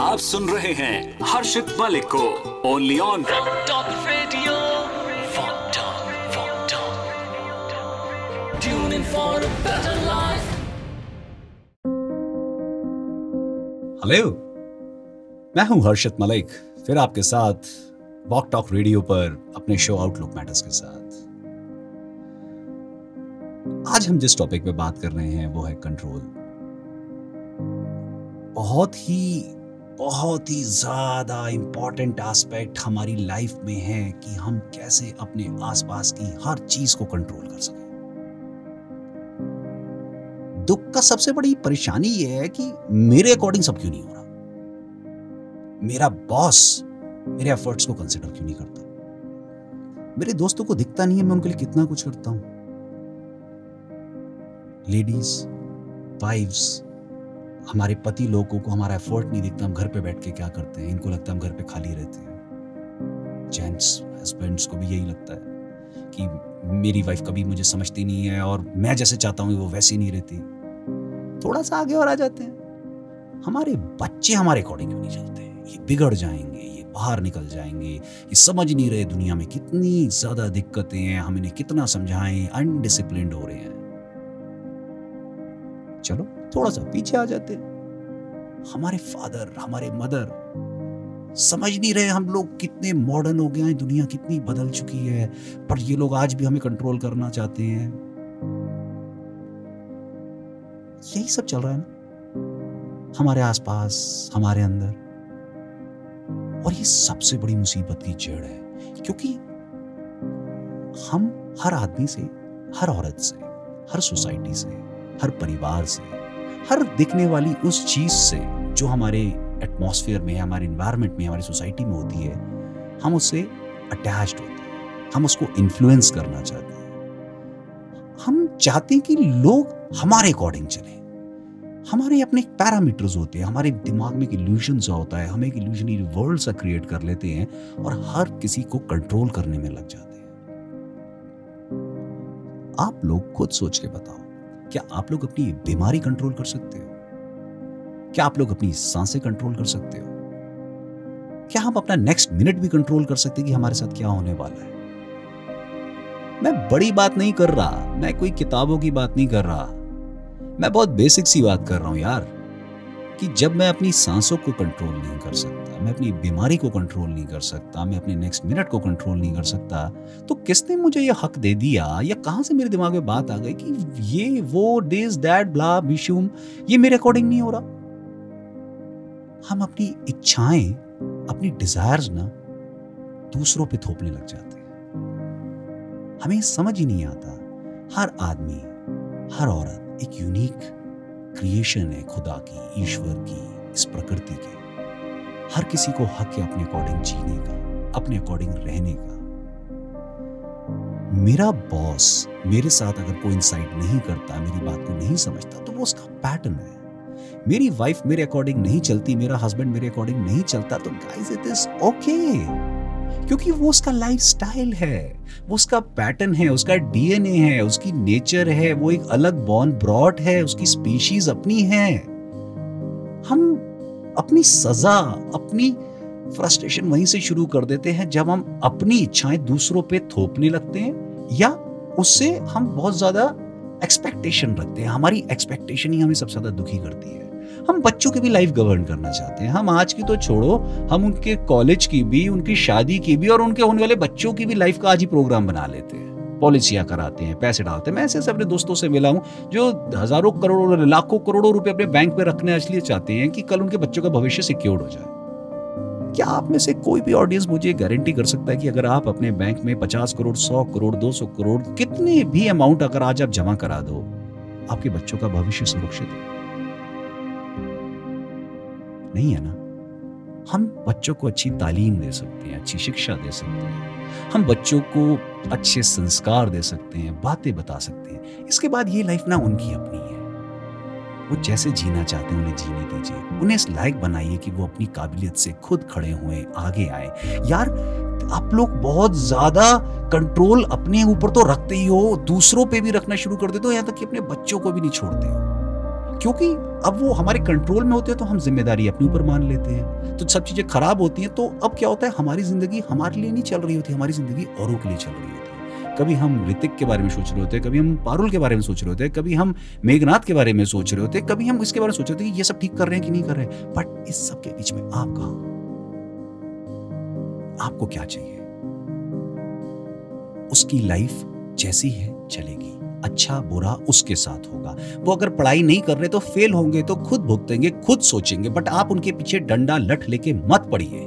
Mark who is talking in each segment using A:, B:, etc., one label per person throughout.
A: आप सुन रहे हैं हर्षित मलिक को only on
B: better life.
C: Hello मैं हूँ हर्षित मलिक फिर आपके साथ वॉक टॉक रेडियो पर अपने शो आउटलुक मैटर्स के साथ। आज हम जिस टॉपिक पे बात कर रहे हैं वो है कंट्रोल बहुत ही बहुत ही ज़्यादा इंपॉर्टेंट एस्पेक्ट हमारी लाइफ में है कि हम कैसे अपने आसपास की हर चीज़ को कंट्रोल कर सकें। दुख का सबसे बड़ी परेशानी यह है कि मेरे अकॉर्डिंग सब क्यों नहीं हो रहा? मेरा बॉस मेरे एफर्ट्स को कंसिडर क्यों नहीं करता? मेरे दोस्तों को दिखता नहीं है मैं उनके लिए कितना कुछ करता हूँ। लेडीज़ वाइफ्स हमारे पति लोगों को हमारा एफर्ट नहीं दिखता, हम घर पे बैठ के क्या करते हैं? इनको लगता है हम घर पे खाली रहते हैं। जेंट्स हस्बैंड्स को भी यही लगता है कि मेरी वाइफ कभी मुझे समझती नहीं है और मैं जैसे चाहता हूँ वो वैसी नहीं रहती। थोड़ा सा आगे और आ जाते हैं। हमारे बच्चे हमारे अकॉर्डिंग क्यों नहीं चलते? ये बिगड़ जाएँगे, ये बाहर निकल जाएँगे, ये समझ नहीं रहे दुनिया में कितनी ज़्यादा दिक्कतें हैं, हम इन्हें कितना समझाएँ अनडिसिप्लिन हो रहे हैं। चलो थोड़ा सा पीछे आ जाते हमारे फादर, हमारे मदर, समझ नहीं रहे हम लोग कितने मॉडर्न हो गए हैं, दुनिया कितनी बदल चुकी है, पर ये लोग आज भी हमें कंट्रोल करना चाहते हैं। यही सब चल रहा है ना? हमारे आसपास, हमारे अंदर। और ये सबसे बड़ी मुसीबत की जड़ है, क्योंकि हम हर आदमी से, हर औरत से, हर सोसाइटी से हर परिवार से, हर दिखने वाली उस चीज़ से जो हमारे एटमॉस्फेयर में, हमारे इन्वायरमेंट में, हमारी सोसाइटी में होती है, हम उससे अटैच्ड होते हैं, हम उसको इन्फ्लुएंस करना चाहते हैं। हम चाहते हैं कि लोग हमारे अकॉर्डिंग चलें। हमारे अपने पैरामीटर्स होते हैं, हमारे दिमाग में एक इल्यूजन सा होता है, हम एक इल्यूजनरी वर्ल्ड सा क्रिएट कर लेते हैं और हर किसी को कंट्रोल करने में लग जाते हैं। आप लोग खुद सोच के बताओ क्या आप लोग अपनी बीमारी कंट्रोल कर सकते हो? क्या आप लोग अपनी साँसें कंट्रोल कर सकते हो? क्या हम अपना नेक्स्ट मिनट भी कंट्रोल कर सकते हैं कि हमारे साथ क्या होने वाला है? मैं बड़ी बात नहीं कर रहा, मैं कोई किताबों की बात नहीं कर रहा। मैं बहुत बेसिक सी बात कर रहा हूँ यार। कि जब मैं अपनी सांसों को कंट्रोल नहीं कर सकता, मैं अपनी बीमारी को कंट्रोल नहीं कर सकता, मैं अपने नेक्स्ट मिनट को कंट्रोल नहीं कर सकता तो किसने मुझे ये हक दे दिया? या कहाँ से मेरे दिमाग में बात आ गई कि ये वो दिस दैट ब्ला बिशुम ये मेरे अकॉर्डिंग नहीं हो रहा? हम अपनी इच्छाएँ, अपनी डिजायर्स ना दूसरों पे थोपने लग जाते हैं। हमें समझ ही नहीं आता, हर आदमी, हर औरत एक यूनिक क्रिएशन है खुदा की, ईश्वर की, इस प्रकृति के। हर किसी को हक है अपने अकॉर्डिंग जीने का, अपने अकॉर्डिंग रहने का। मेरा बॉस मेरे साथ अगर कोई इंसाइट नहीं करता, मेरी बात को नहीं समझता तो वो उसका पैटर्न है। मेरी वाइफ मेरे अकॉर्डिंग नहीं चलती, मेरा हस्बैंड मेरे अकॉर्डिंग नहीं चलता तो गाइस इट इज़ ओके क्योंकि वो उसका लाइफ स्टाइल है, वो उसका पैटर्न है, उसका डीएनए है, उसकी नेचर है, वो एक अलग बॉर्न ब्रॉड है, उसकी स्पीशीज अपनी है। हम अपनी सजा, अपनी फ्रस्ट्रेशन वहीं से शुरू कर देते हैं जब हम अपनी इच्छाएँ दूसरों पे थोपने लगते हैं या उससे हम बहुत ज़्यादा एक्सपेक्टेशन रखते हैं। हमारी एक्सपेक्टेशन ही हमें सबसे ज़्यादा दुखी करती है। हम बच्चों की भी लाइफ गवर्न करना चाहते हैं। हम आज की तो छोड़ो, हम उनके कॉलेज की भी, उनकी शादी की भी और उनके, होने वाले बच्चों की भी लाइफ का आज ही प्रोग्राम बना लेते हैं। पॉलिसियाँ कराते हैं, पैसे डालते हैं। मैं ऐसे अपने दोस्तों से मिला हूँ, जो हज़ारों करोड़ों लाखों करोड़ों रुपए अपने बैंक में रखने इसलिए चाहते हैं कि कल उनके बच्चों का भविष्य सिक्योर्ड हो जाए। क्या आप में से कोई भी ऑडियंस मुझे गारंटी कर सकता है कि अगर आप अपने बैंक में 50 करोड़ 100 करोड़ 200 करोड़, कितने भी अमाउंट अगर आज आप जमा करा दो, आपके बच्चों का भविष्य सुरक्षित है। नहीं है ना? हम बच्चों को अच्छी तालीम दे सकते हैं, अच्छी शिक्षा दे सकते हैं। हम बच्चों को अच्छे संस्कार दे सकते हैं, बातें बता सकते हैं। इसके बाद ये लाइफ ना उनकी अपनी है। वो जैसे जीना चाहते हैं, उन्हें जीने दीजिए। उन्हें इस लायक बनाइए कि वो अपनी काबिलियत से खुद खड़े हुए, आगे आए। यार, आप लोग बहुत ज़्यादा कंट्रोल अपने ऊपर तो रखते ही हो, दूसरों पे भी रखना शुरू कर देते हो, यहाँ तक कि अपने बच्चों को भी नहीं छोड़ते हो। क्योंकि अब वो हमारे कंट्रोल में होते हैं तो हम ज़िम्मेदारी अपने ऊपर मान लेते हैं। तो सब चीज़ें खराब होती हैं तो अब क्या होता है, हमारी ज़िंदगी हमारे लिए नहीं चल रही होती, हमारी ज़िंदगी औरों के लिए चल रही होती है। कभी हम ऋतिक के बारे में सोच रहे होते हैं, कभी हम पारुल के बारे में सोच रहे होते हैं, कभी हम मेघनाथ के बारे में सोच रहे होते हैं, कभी हम इसके बारे में सोच रहे होते हैं, ये सब ठीक कर रहे हैं कि नहीं कर रहे बट इस सब के बीच में आप कहा आपको क्या चाहिए? उसकी लाइफ जैसी है, चलेगी। अच्छा बुरा उसके साथ होगा। वो अगर पढ़ाई नहीं कर रहे तो फेल होंगे तो खुद भुगतेंगे, खुद सोचेंगे बट आप उनके पीछे डंडा लठ लेके मत पड़िए।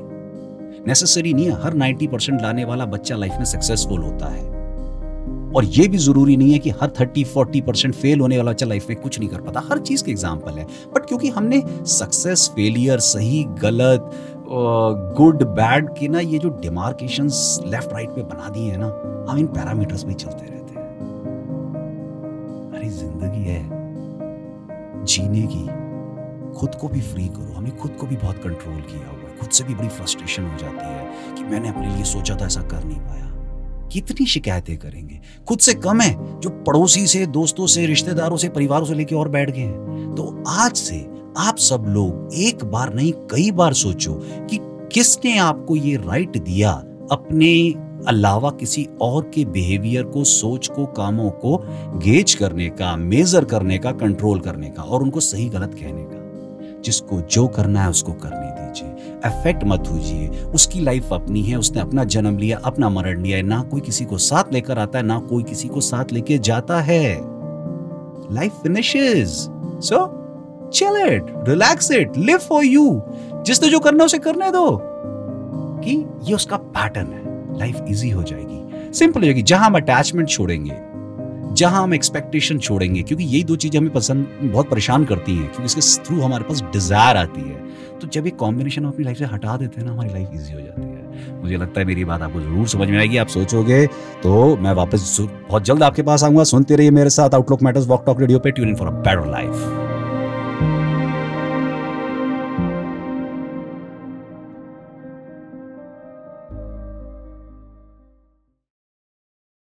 C: नेसेसरी नहीं है, हर 90 परसेंट लाने वाला बच्चा लाइफ में सक्सेसफुल होता है। और ये भी ज़रूरी नहीं है कि हर 30 40 परसेंट फेल होने वाला बच्चा लाइफ में कुछ नहीं कर पाता। हर चीज़ के एग्ज़ाम्पल है। बट क्योंकि हमने सक्सेस फेलियर सही, गलत गुड बैड की ना ये जो डिमार्केशन लेफ़्ट राइट पे बना दिए हैं ना, हम इन पैरामीटर्स में चलते हैं अरे ज़िंदगी है, जीने की। खुद को भी फ्री करो। हमें खुद को भी बहुत कंट्रोल किया हुआ है। खुद से भी बड़ी फ्रस्ट्रेशन हो जाती है कि मैंने अपने लिए सोचा था, ऐसा कर नहीं पाया। कितनी शिकायतें करेंगे? खुद से कम है, जो पड़ोसी से, दोस्तों से, रिश्तेदारों से, परिवारों से लेके और बैठ गए हैं। तो आज से आप सब लोग एक बार नहीं, कई बार सोचो कि किसने आपको ये राइट दिया अपने अलावा किसी और के बिहेवियर को, सोच को, कामों को गेज करने का मेजर करने का कंट्रोल करने का और उनको सही गलत कहने का। जिसको जो करना है उसको करने दीजिए। अफेक्ट मत होजिए उसकी लाइफ अपनी है, उसने अपना जन्म लिया, अपना मरण लिया ना कोई किसी को साथ लेकर आता है, ना कोई किसी को साथ लेके जाता है। Life finishes so chill it relax it live for you जिसने जो करना उसे करने दो। कि ये उसका पैटर्न है। लाइफ इजी हो जाएगी। सिंपल हो जाएगी। जहाँ हम अटैचमेंट छोड़ेंगे, जहाँ हम एक्सपेक्टेशन छोड़ेंगे, क्योंकि यही दो चीज़ें हमें पसंद, बहुत परेशान करती हैं, क्योंकि इसके थ्रू हमारे पास डिज़ायर आती है। तो जब ये कॉम्बिनेशन अपनी लाइफ से हटा देते हैं ना, हमारी लाइफ इजी हो जाती है। मुझे लगता है मेरी बात आपको ज़रूर समझ में आएगी। आप सोचोगे तो मैं वापस बहुत जल्द आपके पास आऊँगा। सुनते रहिए मेरे साथ outlook matters walk talk radio पे। Tune for a better life